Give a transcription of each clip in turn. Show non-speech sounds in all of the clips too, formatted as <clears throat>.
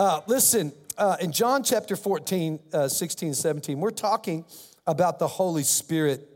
Uh, listen, uh, in John chapter 14, uh, 16, 17, we're talking about the Holy Spirit.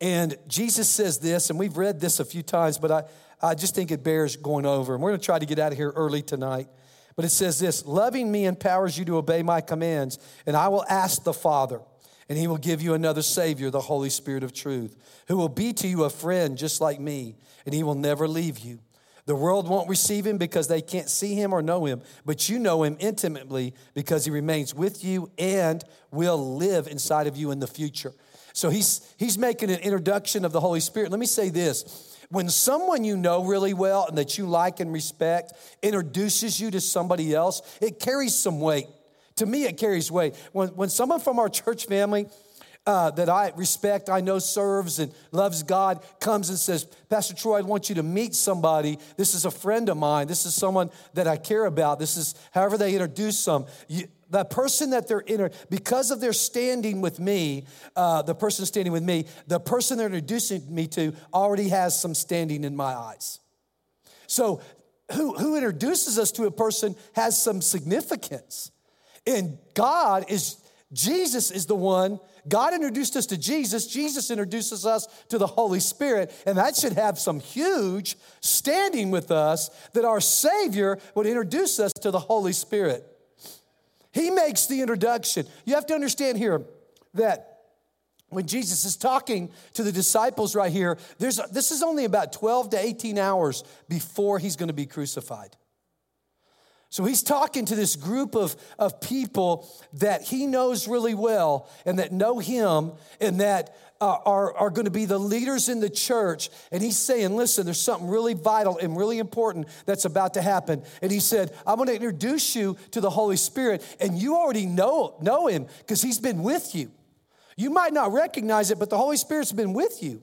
And Jesus says this, and we've read this a few times, but I, I just think it bears going over. And we're going to try to get out of here early tonight. But it says this Loving me empowers you to obey my commands, and I will ask the Father, and he will give you another Savior, the Holy Spirit of truth, who will be to you a friend just like me, and he will never leave you. The world won't receive him because they can't see him or know him, but you know him intimately because he remains with you and will live inside of you in the future. So he's, he's making an introduction of the Holy Spirit. Let me say this when someone you know really well and that you like and respect introduces you to somebody else, it carries some weight. To me, it carries weight. When, when someone from our church family uh, that I respect, I know serves and loves God, comes and says, Pastor Troy, I want you to meet somebody. This is a friend of mine. This is someone that I care about. This is however they introduce some. You, the person that they're in, because of their standing with me, uh, the person standing with me, the person they're introducing me to already has some standing in my eyes. So, who, who introduces us to a person has some significance. And God is, Jesus is the one God introduced us to Jesus, Jesus introduces us to the Holy Spirit, and that should have some huge standing with us that our Savior would introduce us to the Holy Spirit. He makes the introduction. You have to understand here that when Jesus is talking to the disciples right here, there's, this is only about 12 to 18 hours before he's going to be crucified. So he's talking to this group of, of people that he knows really well and that know him and that uh, are, are going to be the leaders in the church. And he's saying, listen, there's something really vital and really important that's about to happen. And he said, I'm going to introduce you to the Holy Spirit. And you already know, know him because he's been with you. You might not recognize it, but the Holy Spirit's been with you.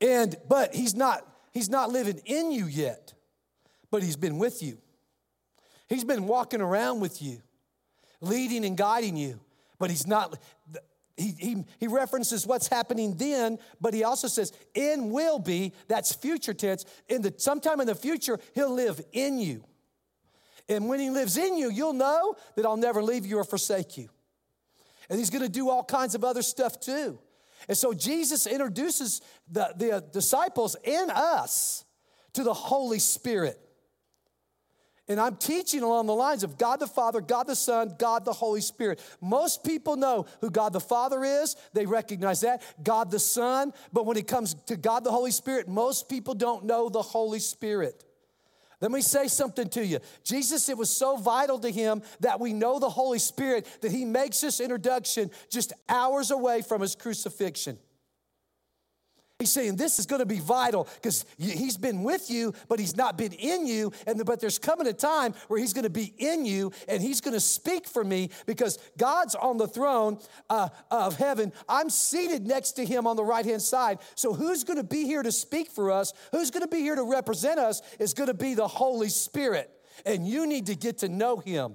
And but he's not, he's not living in you yet, but he's been with you. He's been walking around with you, leading and guiding you, but he's not. He, he, he references what's happening then, but he also says, in will be, that's future tense. In the sometime in the future, he'll live in you. And when he lives in you, you'll know that I'll never leave you or forsake you. And he's gonna do all kinds of other stuff too. And so Jesus introduces the, the disciples and us to the Holy Spirit. And I'm teaching along the lines of God the Father, God the Son, God the Holy Spirit. Most people know who God the Father is, they recognize that, God the Son, but when it comes to God the Holy Spirit, most people don't know the Holy Spirit. Let me say something to you. Jesus, it was so vital to him that we know the Holy Spirit that he makes this introduction just hours away from his crucifixion. He's saying this is going to be vital because he's been with you, but he's not been in you. And but there's coming a time where he's going to be in you and he's going to speak for me because God's on the throne uh, of heaven. I'm seated next to him on the right hand side. So who's going to be here to speak for us? Who's going to be here to represent us? Is going to be the Holy Spirit. And you need to get to know him.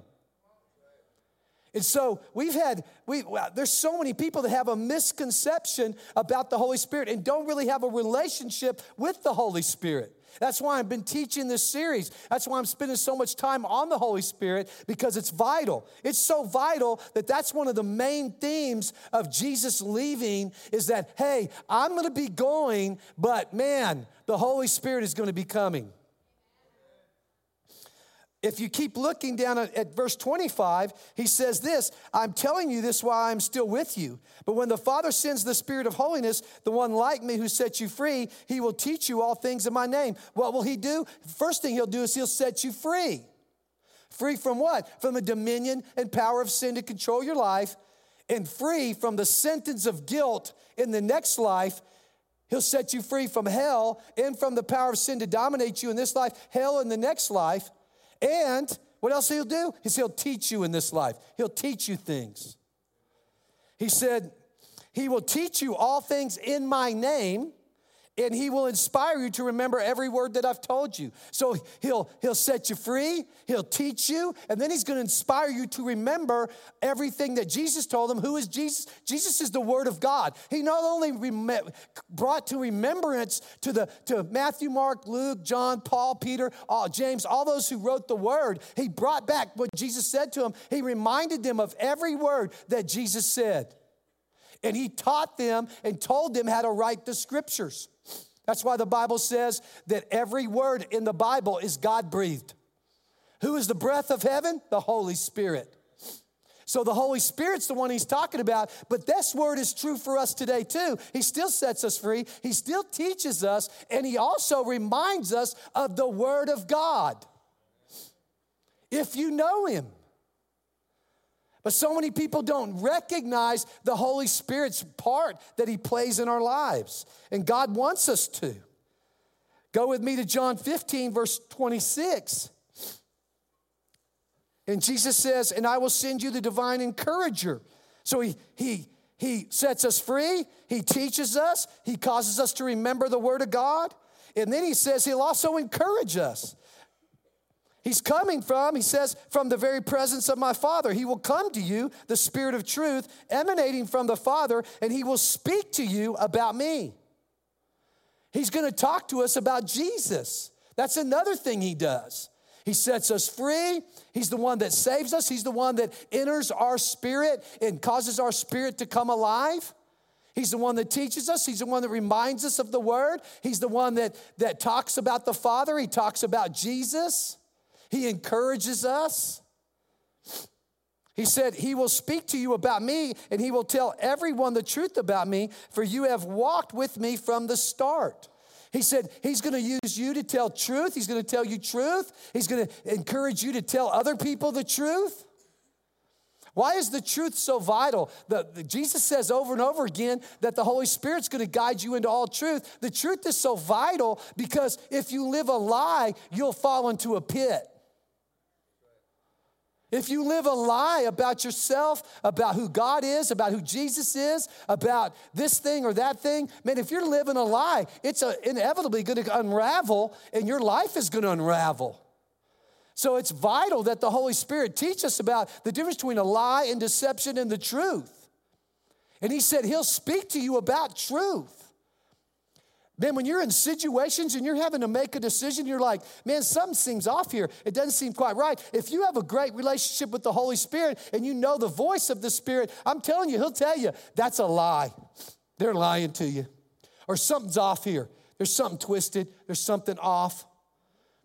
And so we've had, we, there's so many people that have a misconception about the Holy Spirit and don't really have a relationship with the Holy Spirit. That's why I've been teaching this series. That's why I'm spending so much time on the Holy Spirit because it's vital. It's so vital that that's one of the main themes of Jesus leaving is that, hey, I'm going to be going, but man, the Holy Spirit is going to be coming if you keep looking down at, at, verse 25, he says this I'm telling you this while I'm still with you. But when the Father sends the Spirit of holiness, the one like me who sets you free, he will teach you all things in my name. What will he do? First thing he'll do is he'll set you free. Free from what? From the dominion and power of sin to control your life, and free from the sentence of guilt in the next life. He'll set you free from hell and from the power of sin to dominate you in this life, hell in the next life. And what else he'll do? Is he'll teach you in this life. He'll teach you things. He said, He will teach you all things in my name, and he will inspire you to remember every word that I've told you. So he'll he'll set you free, he'll teach you, and then he's going to inspire you to remember everything that Jesus told them. Who is Jesus? Jesus is the word of God. He not only rem- brought to remembrance to the to Matthew, Mark, Luke, John, Paul, Peter, all, James, all those who wrote the word, he brought back what Jesus said to them. He reminded them of every word that Jesus said. And he taught them and told them how to write the scriptures. That's why the Bible says that every word in the Bible is God breathed. Who is the breath of heaven? The Holy Spirit. So the Holy Spirit's the one he's talking about, but this word is true for us today too. He still sets us free, he still teaches us, and he also reminds us of the word of God. If you know him, but so many people don't recognize the Holy Spirit's part that He plays in our lives. And God wants us to. Go with me to John 15, verse 26. And Jesus says, And I will send you the divine encourager. So He, he, he sets us free, He teaches us, He causes us to remember the Word of God. And then He says He'll also encourage us. He's coming from, he says, from the very presence of my Father. He will come to you, the Spirit of truth, emanating from the Father, and he will speak to you about me. He's going to talk to us about Jesus. That's another thing he does. He sets us free. He's the one that saves us. He's the one that enters our spirit and causes our spirit to come alive. He's the one that teaches us. He's the one that reminds us of the word. He's the one that, that talks about the Father. He talks about Jesus. He encourages us. He said, He will speak to you about me, and He will tell everyone the truth about me, for you have walked with me from the start. He said, He's gonna use you to tell truth. He's gonna tell you truth. He's gonna encourage you to tell other people the truth. Why is the truth so vital? The, the, Jesus says over and over again that the Holy Spirit's going to guide you into all truth. The truth is so vital because if you live a lie, you'll fall into a pit. If you live a lie about yourself, about who God is, about who Jesus is, about this thing or that thing, man, if you're living a lie, it's a, inevitably going to unravel and your life is going to unravel. So it's vital that the Holy Spirit teach us about the difference between a lie and deception and the truth. And He said He'll speak to you about truth. Man, when you're in situations and you're having to make a decision, you're like, man, something seems off here. It doesn't seem quite right. If you have a great relationship with the Holy Spirit and you know the voice of the Spirit, I'm telling you, He'll tell you that's a lie. They're lying to you. Or something's off here. There's something twisted, there's something off.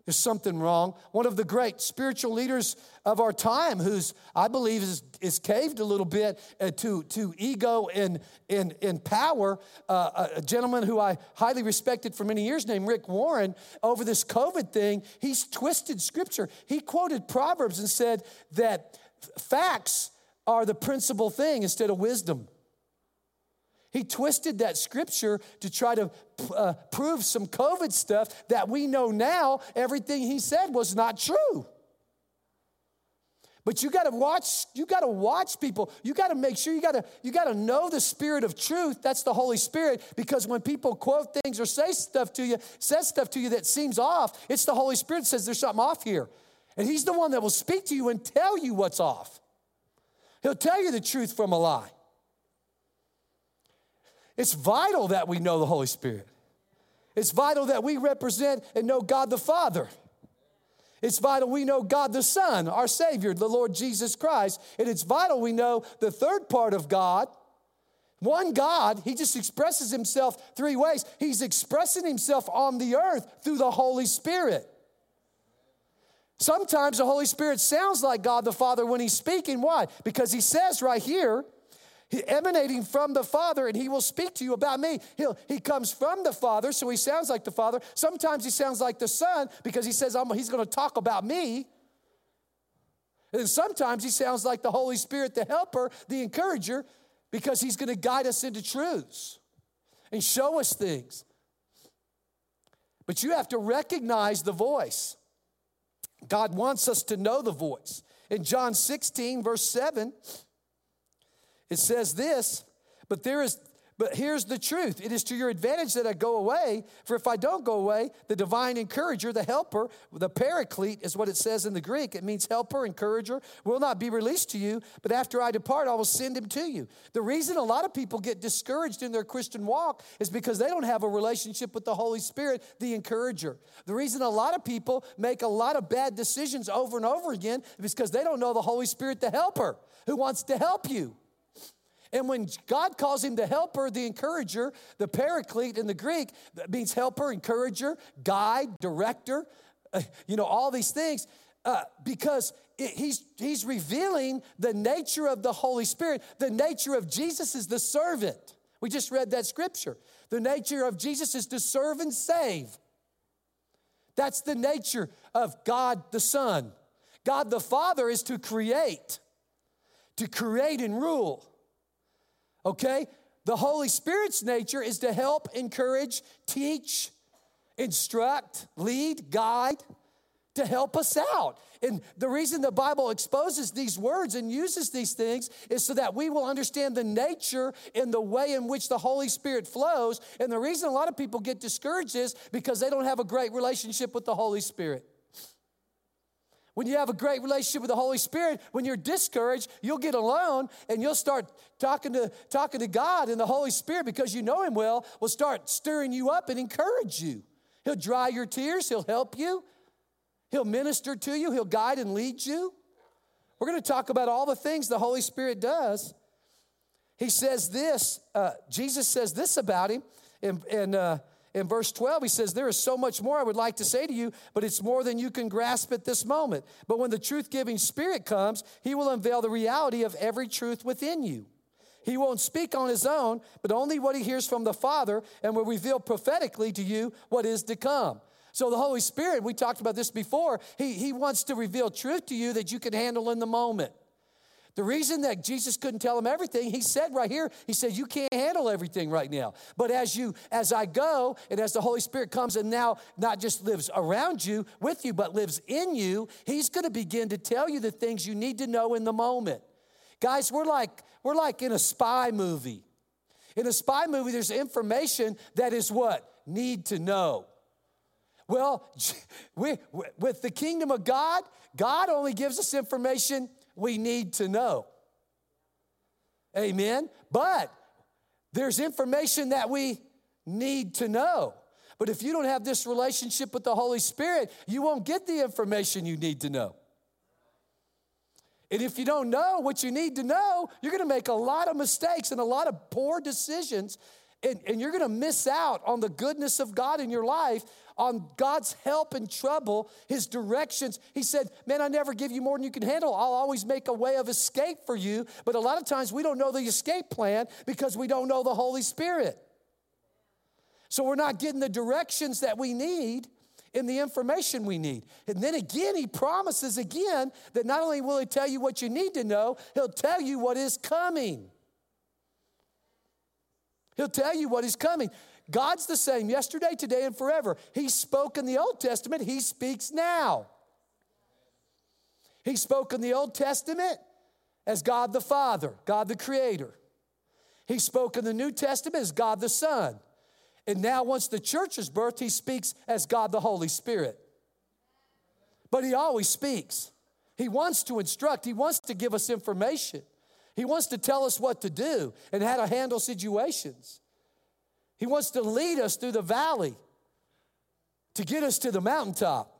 There's something wrong. One of the great spiritual leaders of our time, who's, I believe, is, is caved a little bit uh, to, to ego and, and, and power, uh, a gentleman who I highly respected for many years named Rick Warren, over this COVID thing, he's twisted scripture. He quoted Proverbs and said that facts are the principal thing instead of wisdom. He twisted that scripture to try to uh, prove some COVID stuff that we know now everything he said was not true. But you got to watch, you got to watch people. You got to make sure you got to you got to know the spirit of truth. That's the Holy Spirit because when people quote things or say stuff to you, says stuff to you that seems off, it's the Holy Spirit says there's something off here. And he's the one that will speak to you and tell you what's off. He'll tell you the truth from a lie. It's vital that we know the Holy Spirit. It's vital that we represent and know God the Father. It's vital we know God the Son, our Savior, the Lord Jesus Christ. And it's vital we know the third part of God. One God, He just expresses Himself three ways. He's expressing Himself on the earth through the Holy Spirit. Sometimes the Holy Spirit sounds like God the Father when He's speaking. Why? Because He says right here, emanating from the Father, and he will speak to you about me. He'll, he comes from the Father, so he sounds like the Father. Sometimes he sounds like the Son because he says, he's going to talk about me. And sometimes he sounds like the Holy Spirit, the helper, the encourager, because he's going to guide us into truths and show us things. But you have to recognize the voice. God wants us to know the voice. In John 16, verse 7, it says this, but there is But here's the truth it is to your advantage that I go away, for if I don't go away, the divine encourager, the helper, the paraclete is what it says in the Greek. It means helper, encourager, will not be released to you, but after I depart, I will send him to you. The reason a lot of people get discouraged in their Christian walk is because they don't have a relationship with the Holy Spirit, the encourager. The reason a lot of people make a lot of bad decisions over and over again is because they don't know the Holy Spirit, the helper, who wants to help you. And when God calls him the helper, the encourager, the paraclete in the Greek that means helper, encourager, guide, director, uh, you know, all these things, uh, because it, he's, he's revealing the nature of the Holy Spirit. The nature of Jesus is the servant. We just read that scripture. The nature of Jesus is to serve and save. That's the nature of God the Son. God the Father is to create, to create and rule. Okay? The Holy Spirit's nature is to help, encourage, teach, instruct, lead, guide, to help us out. And the reason the Bible exposes these words and uses these things is so that we will understand the nature and the way in which the Holy Spirit flows. And the reason a lot of people get discouraged is because they don't have a great relationship with the Holy Spirit. When you have a great relationship with the Holy Spirit, when you're discouraged, you'll get alone and you'll start talking to, talking to God and the Holy Spirit because you know Him well, will start stirring you up and encourage you. He'll dry your tears, He'll help you, He'll minister to you, He'll guide and lead you. We're going to talk about all the things the Holy Spirit does. He says this, uh, Jesus says this about Him in, in uh, in verse 12, he says, There is so much more I would like to say to you, but it's more than you can grasp at this moment. But when the truth giving Spirit comes, he will unveil the reality of every truth within you. He won't speak on his own, but only what he hears from the Father and will reveal prophetically to you what is to come. So, the Holy Spirit, we talked about this before, he, he wants to reveal truth to you that you can handle in the moment. The reason that Jesus couldn't tell him everything, he said right here, he said, You can't handle everything right now. But as you, as I go, and as the Holy Spirit comes and now not just lives around you, with you, but lives in you, he's gonna begin to tell you the things you need to know in the moment. Guys, we're like, we're like in a spy movie. In a spy movie, there's information that is what? Need to know. Well, <laughs> we, with the kingdom of God, God only gives us information we need to know. Amen. But there's information that we need to know. But if you don't have this relationship with the Holy Spirit, you won't get the information you need to know. And if you don't know what you need to know, you're gonna make a lot of mistakes and a lot of poor decisions, and, and you're gonna miss out on the goodness of God in your life on God's help in trouble, his directions. He said, Man, I never give you more than you can handle. I'll always make a way of escape for you. But a lot of times we don't know the escape plan because we don't know the Holy Spirit. So we're not getting the directions that we need in the information we need. And then again, he promises again that not only will he tell you what you need to know, he'll tell you what is coming. He'll tell you what is coming. God's the same yesterday, today, and forever. He spoke in the Old Testament, He speaks now. He spoke in the Old Testament as God the Father, God the Creator. He spoke in the New Testament as God the Son. And now, once the church is birthed, He speaks as God the Holy Spirit. But He always speaks. He wants to instruct, He wants to give us information. He wants to tell us what to do and how to handle situations. He wants to lead us through the valley to get us to the mountaintop.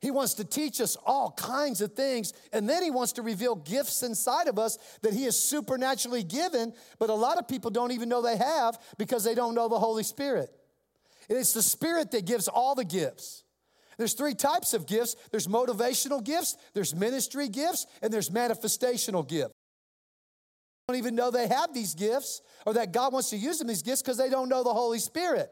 He wants to teach us all kinds of things, and then he wants to reveal gifts inside of us that he has supernaturally given, but a lot of people don't even know they have because they don't know the Holy Spirit. It's the Spirit that gives all the gifts. There's three types of gifts there's motivational gifts, there's ministry gifts, and there's manifestational gifts don't even know they have these gifts or that God wants to use them these gifts because they don't know the Holy Spirit.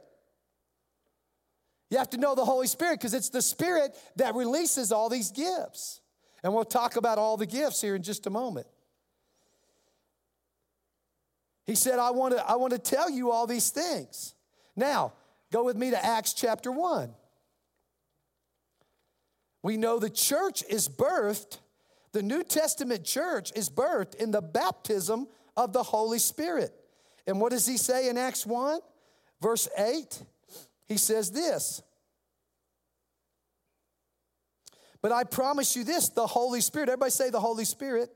You have to know the Holy Spirit because it's the Spirit that releases all these gifts. And we'll talk about all the gifts here in just a moment. He said, I want to, I want to tell you all these things. Now, go with me to Acts chapter 1. We know the church is birthed the New Testament church is birthed in the baptism of the Holy Spirit. And what does he say in Acts 1? Verse 8, he says this. But I promise you this the Holy Spirit, everybody say the Holy Spirit,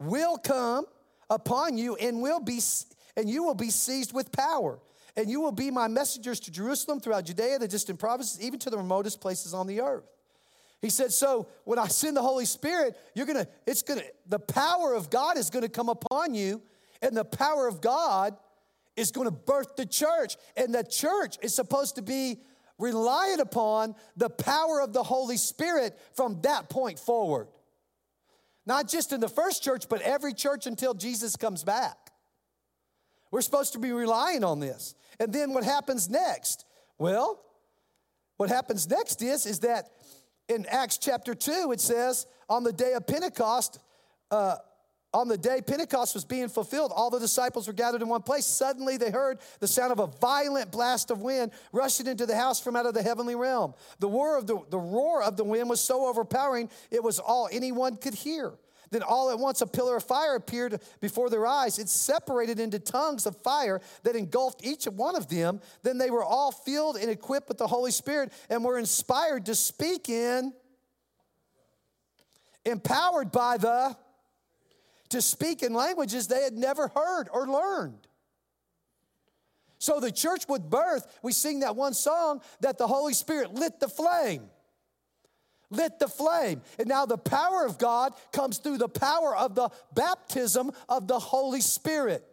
will come upon you and will be and you will be seized with power. And you will be my messengers to Jerusalem, throughout Judea, the distant provinces, even to the remotest places on the earth. He said, So when I send the Holy Spirit, you're gonna, it's gonna, the power of God is gonna come upon you, and the power of God is gonna birth the church. And the church is supposed to be reliant upon the power of the Holy Spirit from that point forward. Not just in the first church, but every church until Jesus comes back. We're supposed to be relying on this. And then what happens next? Well, what happens next is, is that in Acts chapter 2, it says, on the day of Pentecost, uh, on the day Pentecost was being fulfilled, all the disciples were gathered in one place. Suddenly they heard the sound of a violent blast of wind rushing into the house from out of the heavenly realm. The roar of the, the roar of the wind was so overpowering, it was all anyone could hear. Then all at once a pillar of fire appeared before their eyes. It separated into tongues of fire that engulfed each one of them. Then they were all filled and equipped with the Holy Spirit and were inspired to speak in, empowered by the, to speak in languages they had never heard or learned. So the church with birth, we sing that one song that the Holy Spirit lit the flame lit the flame. And now the power of God comes through the power of the baptism of the Holy Spirit.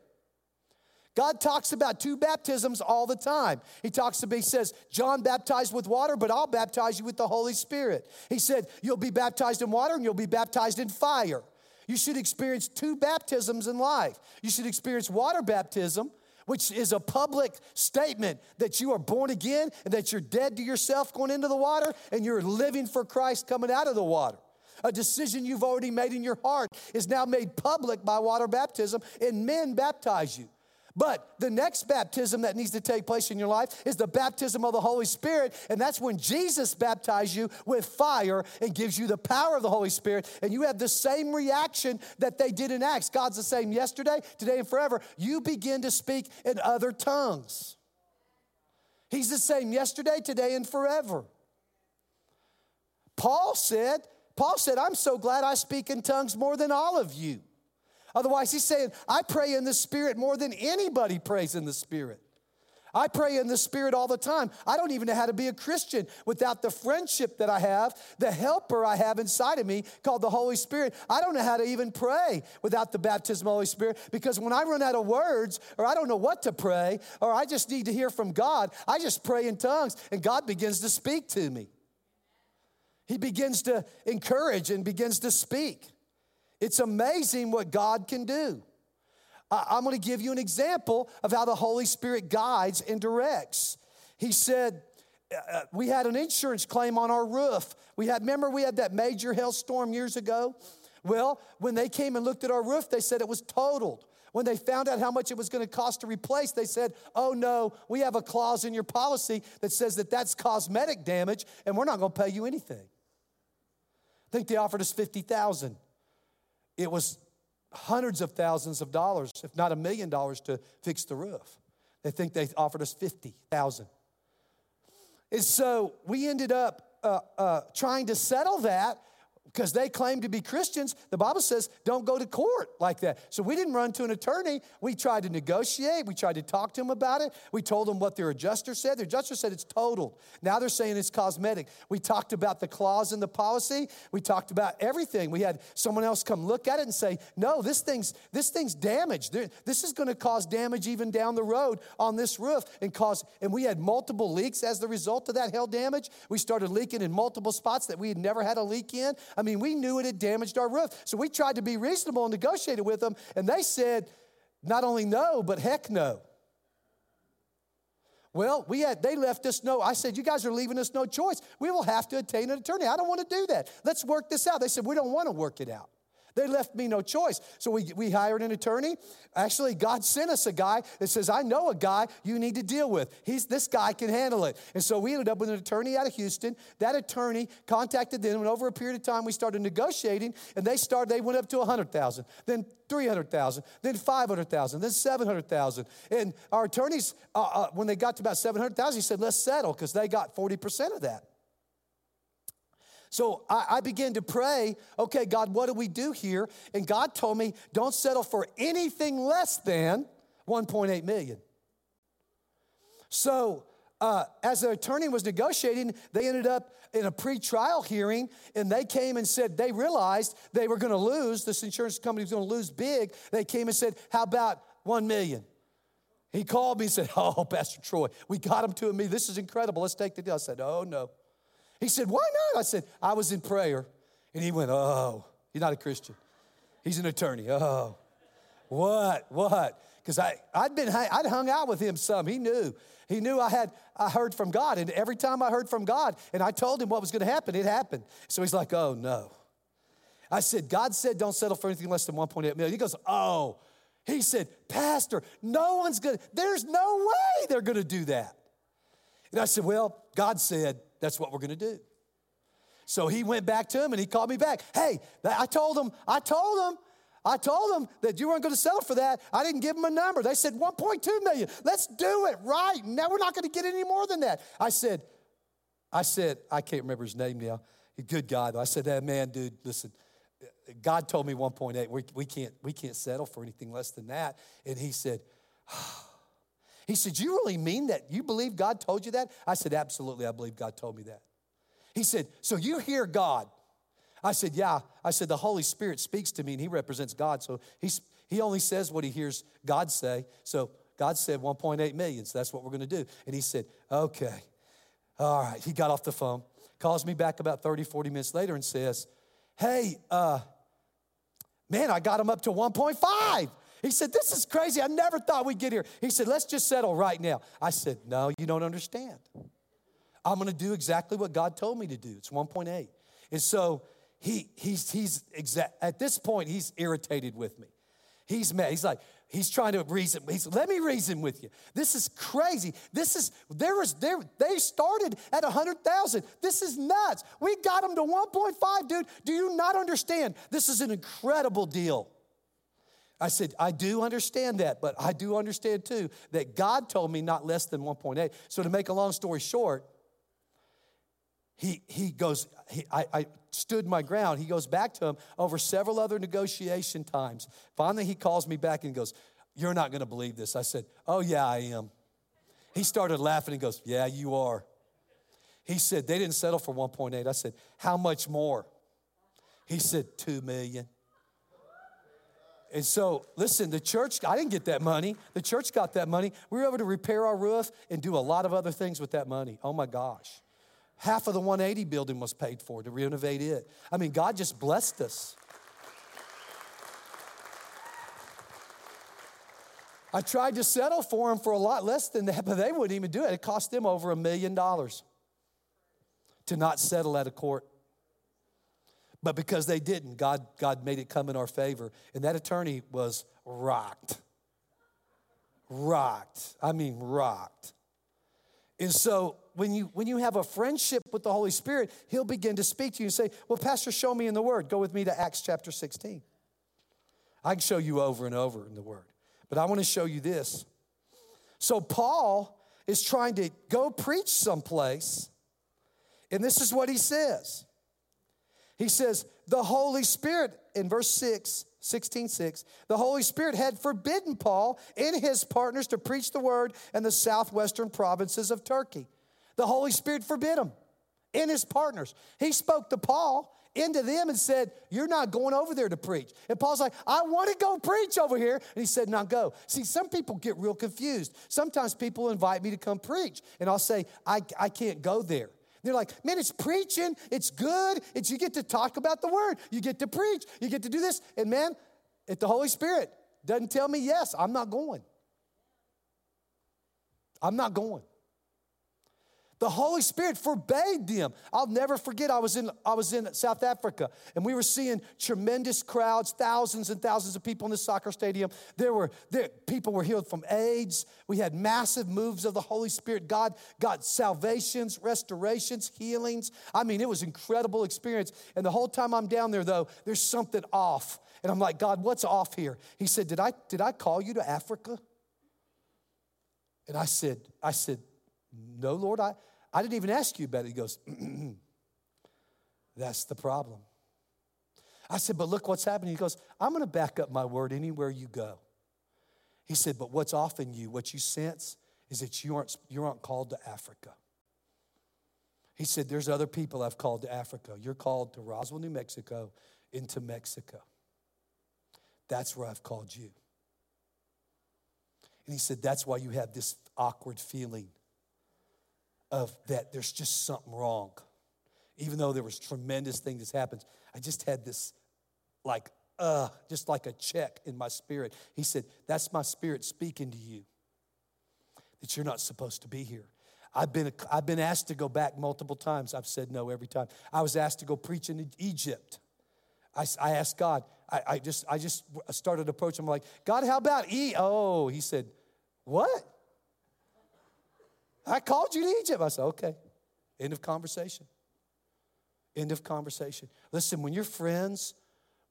God talks about two baptisms all the time. He talks about, he says, John baptized with water, but I'll baptize you with the Holy Spirit. He said, You'll be baptized in water and you'll be baptized in fire. You should experience two baptisms in life. You should experience water baptism, which is a public statement that you are born again and that you're dead to yourself going into the water and you're living for Christ coming out of the water. A decision you've already made in your heart is now made public by water baptism, and men baptize you. But the next baptism that needs to take place in your life is the baptism of the Holy Spirit. And that's when Jesus baptizes you with fire and gives you the power of the Holy Spirit. And you have the same reaction that they did in Acts. God's the same yesterday, today, and forever. You begin to speak in other tongues. He's the same yesterday, today, and forever. Paul said, Paul said, I'm so glad I speak in tongues more than all of you. Otherwise, he's saying, I pray in the Spirit more than anybody prays in the Spirit. I pray in the Spirit all the time. I don't even know how to be a Christian without the friendship that I have, the helper I have inside of me called the Holy Spirit. I don't know how to even pray without the baptism of the Holy Spirit because when I run out of words or I don't know what to pray or I just need to hear from God, I just pray in tongues and God begins to speak to me. He begins to encourage and begins to speak. It's amazing what God can do. I'm going to give you an example of how the Holy Spirit guides and directs. He said, uh, uh, we had an insurance claim on our roof. We had, remember, we had that major hailstorm years ago? Well, when they came and looked at our roof, they said it was totaled. When they found out how much it was going to cost to replace, they said, Oh no, we have a clause in your policy that says that that's cosmetic damage and we're not going to pay you anything. I think they offered us 50,000 it was hundreds of thousands of dollars, if not a million dollars, to fix the roof. They think they offered us 50,000. And so we ended up uh, uh, trying to settle that because they claim to be Christians. The Bible says don't go to court like that. So we didn't run to an attorney. We tried to negotiate. We tried to talk to them about it. We told them what their adjuster said. Their adjuster said it's totaled. Now they're saying it's cosmetic. We talked about the clause in the policy. We talked about everything. We had someone else come look at it and say, no, this thing's, this thing's damaged. This is going to cause damage even down the road on this roof and cause, and we had multiple leaks as the result of that hail damage. We started leaking in multiple spots that we had never had a leak in. I mean, we knew it had damaged our roof. So we tried to be reasonable and negotiated with them, and they said, not only no, but heck no. Well, we had they left us no. I said, you guys are leaving us no choice. We will have to obtain an attorney. I don't want to do that. Let's work this out. They said, we don't want to work it out. They left me no choice. So we, we hired an attorney. Actually, God sent us a guy that says, I know a guy you need to deal with. He's, this guy can handle it. And so we ended up with an attorney out of Houston. That attorney contacted them, and over a period of time, we started negotiating, and they started, they went up to 100,000, then 300,000, then 500,000, then 700,000. And our attorneys, uh, uh, when they got to about 700,000, he said, let's settle, because they got 40% of that. So I, I began to pray, okay, God, what do we do here? And God told me, don't settle for anything less than 1.8 million. So uh, as the attorney was negotiating, they ended up in a pre-trial hearing, and they came and said they realized they were going to lose. This insurance company was going to lose big. They came and said, "How about one million? He called me and said, <laughs> "Oh, Pastor Troy, we got him to me. This is incredible. Let's take the deal." I said, "Oh no." He said, Why not? I said, I was in prayer. And he went, Oh, he's not a Christian. He's an attorney. Oh, what? What? Because I'd been, I'd hung out with him some. He knew. He knew I had, I heard from God. And every time I heard from God and I told him what was going to happen, it happened. So he's like, Oh, no. I said, God said don't settle for anything less than 1.8 million. He goes, Oh. He said, Pastor, no one's going to, there's no way they're going to do that. And I said, Well, God said, that's what we're going to do. So he went back to him and he called me back. Hey, I told him, I told him, I told them that you weren't going to settle for that. I didn't give them a number. They said 1.2 million. Let's do it right. Now we're not going to get any more than that. I said, I said, I can't remember his name now. Good guy though. I said, hey, man, dude, listen. God told me 1.8. We, we, can't, we can't settle for anything less than that. And he said, ah, he said, You really mean that? You believe God told you that? I said, Absolutely, I believe God told me that. He said, So you hear God? I said, Yeah. I said, The Holy Spirit speaks to me and he represents God. So he's, he only says what he hears God say. So God said 1.8 million. So that's what we're going to do. And he said, Okay. All right. He got off the phone, calls me back about 30, 40 minutes later and says, Hey, uh, man, I got him up to 1.5. He said, This is crazy. I never thought we'd get here. He said, Let's just settle right now. I said, No, you don't understand. I'm going to do exactly what God told me to do. It's 1.8. And so he, he's, he's exact, at this point, he's irritated with me. He's mad. He's like, he's trying to reason. He's let me reason with you. This is crazy. This is there was there they started at hundred thousand. This is nuts. We got them to 1.5, dude. Do you not understand? This is an incredible deal. I said, I do understand that, but I do understand too that God told me not less than 1.8. So to make a long story short, he, he goes, he, I, I stood my ground. He goes back to him over several other negotiation times. Finally, he calls me back and goes, You're not going to believe this. I said, Oh, yeah, I am. He started laughing and goes, Yeah, you are. He said, They didn't settle for 1.8. I said, How much more? He said, 2 million. And so, listen, the church, I didn't get that money. The church got that money. We were able to repair our roof and do a lot of other things with that money. Oh my gosh. Half of the 180 building was paid for to renovate it. I mean, God just blessed us. I tried to settle for them for a lot less than that, but they wouldn't even do it. It cost them over a million dollars to not settle at a court. But because they didn't, God, God made it come in our favor. And that attorney was rocked. Rocked. I mean, rocked. And so when you when you have a friendship with the Holy Spirit, He'll begin to speak to you and say, Well, Pastor, show me in the Word. Go with me to Acts chapter 16. I can show you over and over in the Word. But I want to show you this. So Paul is trying to go preach someplace, and this is what he says. He says, the Holy Spirit, in verse 6, 16, 6, the Holy Spirit had forbidden Paul and his partners to preach the word in the southwestern provinces of Turkey. The Holy Spirit forbid him and his partners. He spoke to Paul into them and said, You're not going over there to preach. And Paul's like, I want to go preach over here. And he said, Not go. See, some people get real confused. Sometimes people invite me to come preach, and I'll say, I, I can't go there. They're like, man, it's preaching, it's good, it's you get to talk about the word, you get to preach, you get to do this. And man, if the Holy Spirit doesn't tell me yes, I'm not going. I'm not going. The Holy Spirit forbade them. I'll never forget. I was in I was in South Africa, and we were seeing tremendous crowds, thousands and thousands of people in the soccer stadium. There were there, people were healed from AIDS. We had massive moves of the Holy Spirit. God got salvations, restorations, healings. I mean, it was incredible experience. And the whole time I'm down there, though, there's something off, and I'm like, God, what's off here? He said, Did I did I call you to Africa? And I said, I said no, Lord, I, I didn't even ask you about it. He goes, <clears throat> That's the problem. I said, But look what's happening. He goes, I'm going to back up my word anywhere you go. He said, But what's off in you, what you sense, is that you aren't, you aren't called to Africa. He said, There's other people I've called to Africa. You're called to Roswell, New Mexico, into Mexico. That's where I've called you. And he said, That's why you have this awkward feeling of that there's just something wrong. Even though there was tremendous thing that's happened, I just had this like, uh, just like a check in my spirit. He said, That's my spirit speaking to you that you're not supposed to be here. I've been, I've been asked to go back multiple times. I've said no every time. I was asked to go preach in Egypt. I, I asked God, I, I, just, I just started approaching him like, God, how about E? Oh, he said, What? I called you to Egypt. I said, okay. End of conversation. End of conversation. Listen, when you're friends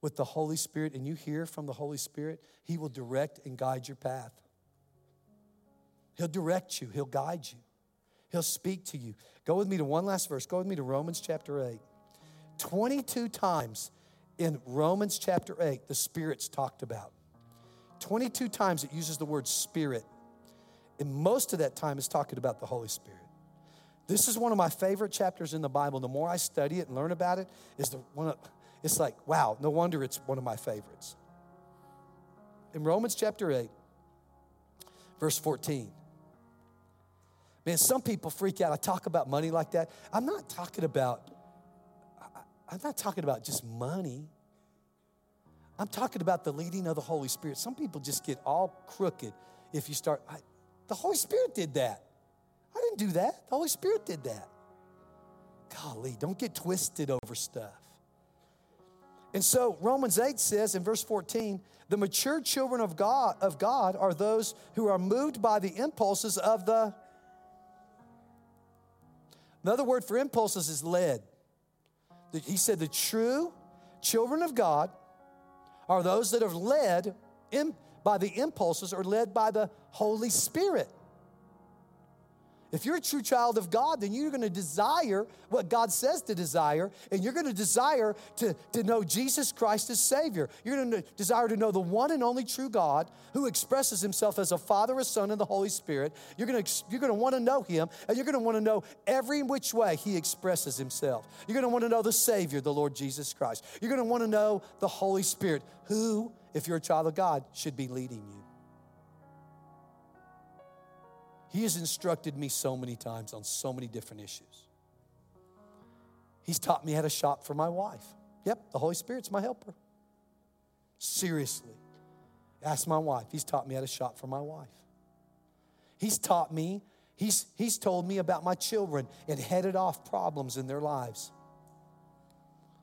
with the Holy Spirit and you hear from the Holy Spirit, He will direct and guide your path. He'll direct you, He'll guide you, He'll speak to you. Go with me to one last verse. Go with me to Romans chapter 8. 22 times in Romans chapter 8, the Spirit's talked about. 22 times it uses the word Spirit. And most of that time is talking about the Holy Spirit. This is one of my favorite chapters in the Bible. The more I study it and learn about it, is the one of, it's like, wow, no wonder it's one of my favorites. In Romans chapter 8, verse 14. Man, some people freak out. I talk about money like that. I'm not talking about, I'm not talking about just money. I'm talking about the leading of the Holy Spirit. Some people just get all crooked if you start. I, the Holy Spirit did that. I didn't do that. The Holy Spirit did that. Golly, don't get twisted over stuff. And so Romans 8 says in verse 14, the mature children of God of God are those who are moved by the impulses of the Another word for impulses is led. He said the true children of God are those that are led in, by the impulses or led by the Holy Spirit. If you're a true child of God, then you're going to desire what God says to desire, and you're going to desire to, to know Jesus Christ as Savior. You're going to desire to know the one and only true God who expresses Himself as a Father, a Son, and the Holy Spirit. You're going to, you're going to want to know Him, and you're going to want to know every which way He expresses Himself. You're going to want to know the Savior, the Lord Jesus Christ. You're going to want to know the Holy Spirit, who, if you're a child of God, should be leading you. He has instructed me so many times on so many different issues. He's taught me how to shop for my wife. Yep, the Holy Spirit's my helper. Seriously. Ask my wife. He's taught me how to shop for my wife. He's taught me, he's, he's told me about my children and headed off problems in their lives.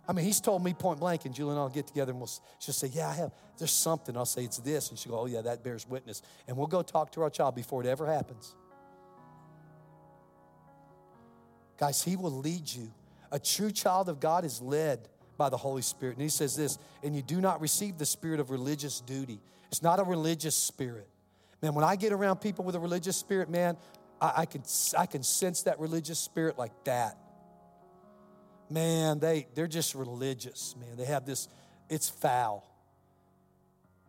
I mean, he's told me point blank, and Julie and I'll get together and we'll, she'll say, Yeah, I have, there's something. I'll say, It's this. And she'll go, Oh, yeah, that bears witness. And we'll go talk to our child before it ever happens. Guys, He will lead you. A true child of God is led by the Holy Spirit. And He says this, and you do not receive the spirit of religious duty. It's not a religious spirit. Man, when I get around people with a religious spirit, man, I, I can, I can sense that religious spirit like that. Man, they, they're just religious, man. They have this, it's foul.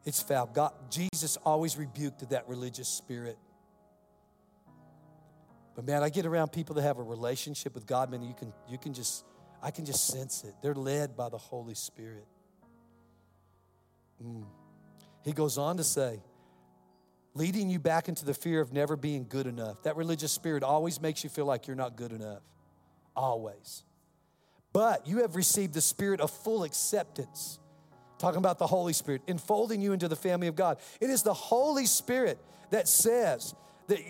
It's foul. God, Jesus always rebuked that religious spirit. But man, I get around people that have a relationship with God, man, you can you can just I can just sense it. They're led by the Holy Spirit. Mm. He goes on to say, leading you back into the fear of never being good enough. That religious spirit always makes you feel like you're not good enough. Always. But you have received the spirit of full acceptance. Talking about the Holy Spirit, enfolding you into the family of God. It is the Holy Spirit that says,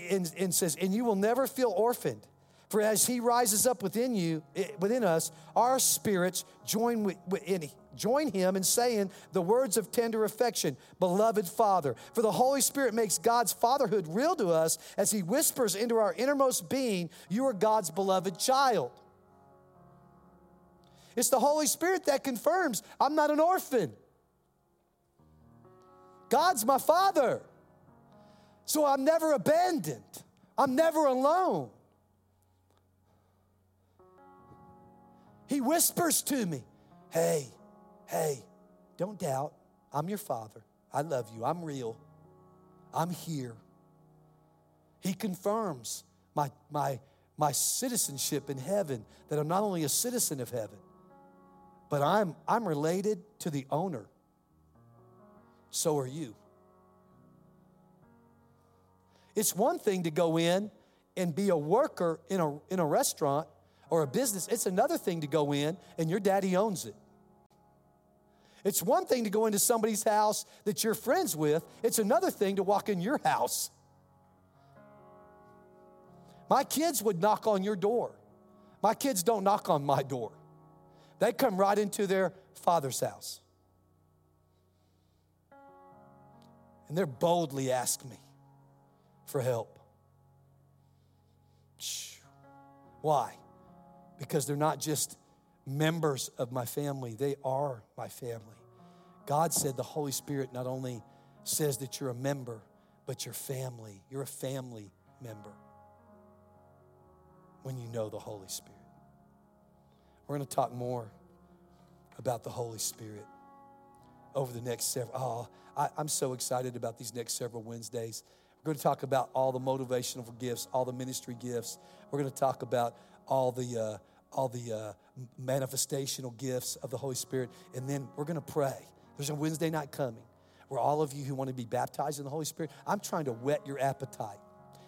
and, and says, and you will never feel orphaned. For as he rises up within you, eh, within us, our spirits join with, in, join him in saying the words of tender affection, beloved Father. For the Holy Spirit makes God's fatherhood real to us as he whispers into our innermost being, You are God's beloved child. It's the Holy Spirit that confirms I'm not an orphan. God's my father. So I'm never abandoned, I'm never alone. He whispers to me, Hey, hey, don't doubt. I'm your father. I love you. I'm real. I'm here. He confirms my, my, my citizenship in heaven, that I'm not only a citizen of heaven, but I'm, I'm related to the owner. So are you. It's one thing to go in and be a worker in a, in a restaurant or a business, it's another thing to go in and your daddy owns it. It's one thing to go into somebody's house that you're friends with, it's another thing to walk in your house. My kids would knock on your door. My kids don't knock on my door, they come right into their father's house. And they're boldly ask me for help. Why? because they're not just members of my family, they are my family. God said the Holy Spirit not only says that you're a member, but you're family. You're a family member when you know the Holy Spirit. We're going to talk more about the Holy Spirit over the next several. Oh, I, I'm so excited about these next several Wednesdays. We're going to talk about all the motivational gifts, all the ministry gifts. We're going to talk about all the uh, all the uh, manifestational gifts of the Holy Spirit, and then we're going to pray. There's a Wednesday night coming where all of you who want to be baptized in the Holy Spirit, I'm trying to whet your appetite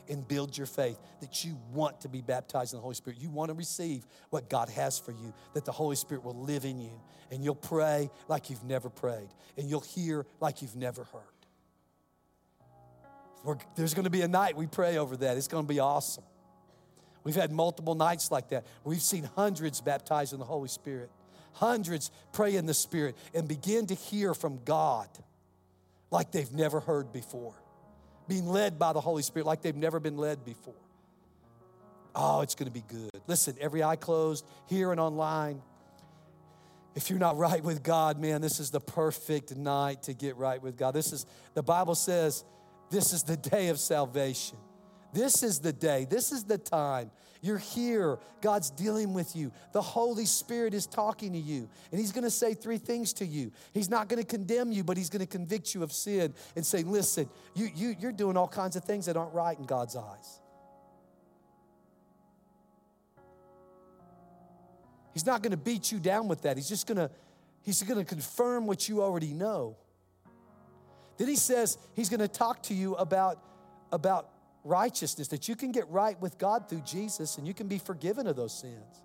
and build your faith that you want to be baptized in the Holy Spirit. You want to receive what God has for you, that the Holy Spirit will live in you, and you'll pray like you've never prayed, and you'll hear like you've never heard. We're, there's going to be a night we pray over that. It's going to be awesome. We've had multiple nights like that. We've seen hundreds baptized in the Holy Spirit, hundreds pray in the Spirit and begin to hear from God like they've never heard before, being led by the Holy Spirit like they've never been led before. Oh, it's going to be good. Listen, every eye closed, here and online. If you're not right with God, man, this is the perfect night to get right with God. This is, the Bible says, this is the day of salvation. This is the day. This is the time. You're here. God's dealing with you. The Holy Spirit is talking to you. And He's going to say three things to you. He's not going to condemn you, but He's going to convict you of sin and say, listen, you, you, you're doing all kinds of things that aren't right in God's eyes. He's not going to beat you down with that. He's just going to He's going to confirm what you already know. Then he says he's going to talk to you about, about righteousness, that you can get right with God through Jesus and you can be forgiven of those sins.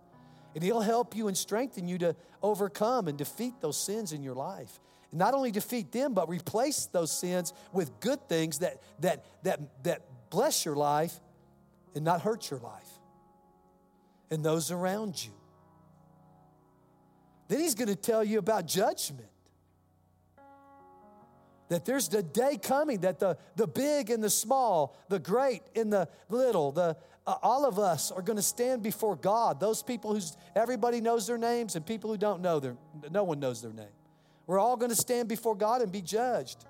And He'll help you and strengthen you to overcome and defeat those sins in your life. And not only defeat them, but replace those sins with good things that, that, that, that bless your life and not hurt your life and those around you. Then He's going to tell you about judgment that there's the day coming that the, the big and the small, the great and the little, the, uh, all of us are going to stand before God. Those people who's everybody knows their names and people who don't know their, no one knows their name. We're all going to stand before God and be judged.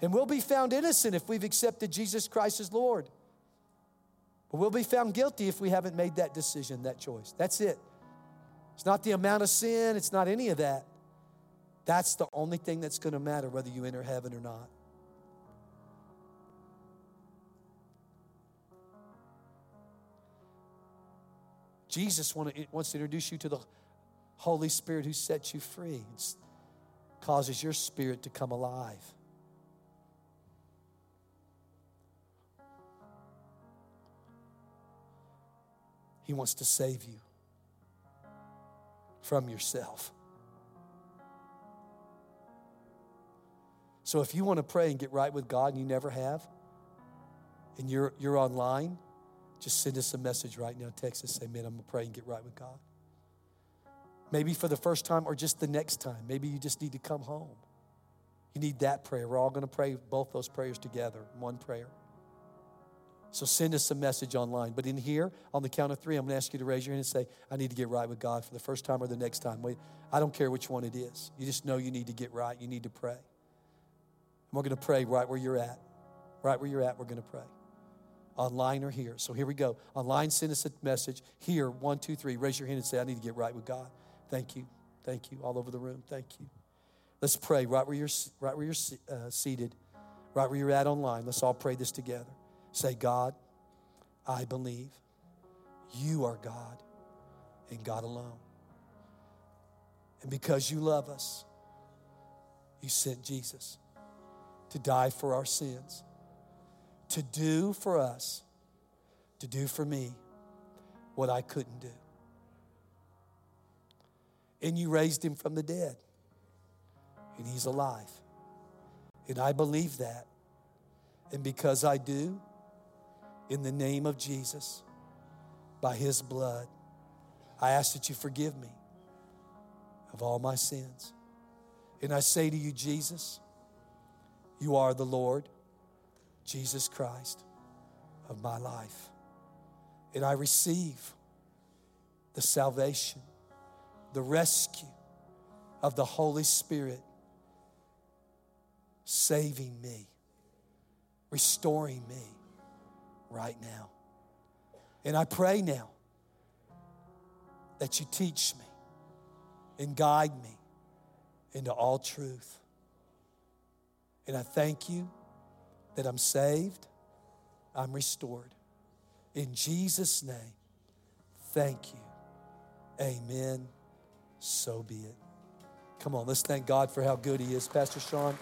And we'll be found innocent if we've accepted Jesus Christ as Lord. But we'll be found guilty if we haven't made that decision, that choice. That's it. It's not the amount of sin, it's not any of that. That's the only thing that's going to matter whether you enter heaven or not. Jesus wants to introduce you to the Holy Spirit who sets you free, it causes your spirit to come alive. He wants to save you from yourself. So if you want to pray and get right with God and you never have, and you're, you're online, just send us a message right now. Text us, say, man, I'm going to pray and get right with God. Maybe for the first time or just the next time. Maybe you just need to come home. You need that prayer. We're all going to pray both those prayers together, one prayer. So send us a message online. But in here, on the count of three, I'm going to ask you to raise your hand and say, I need to get right with God for the first time or the next time. I don't care which one it is. You just know you need to get right. You need to pray. We're going to pray right where you're at. Right where you're at, we're going to pray online or here. So here we go. Online, send us a message. Here, one, two, three. Raise your hand and say, I need to get right with God. Thank you. Thank you. All over the room. Thank you. Let's pray right where you're, right where you're uh, seated, right where you're at online. Let's all pray this together. Say, God, I believe you are God and God alone. And because you love us, you sent Jesus to die for our sins to do for us, to do for me what I couldn't do. And you raised him from the dead, and he's alive. And I believe that. And because I do, in the name of Jesus, by his blood, I ask that you forgive me of all my sins. And I say to you, Jesus, you are the Lord Jesus Christ of my life. And I receive the salvation, the rescue of the Holy Spirit saving me, restoring me right now. And I pray now that you teach me and guide me into all truth. And I thank you that I'm saved, I'm restored. In Jesus' name, thank you. Amen. So be it. Come on, let's thank God for how good He is. Pastor Sean.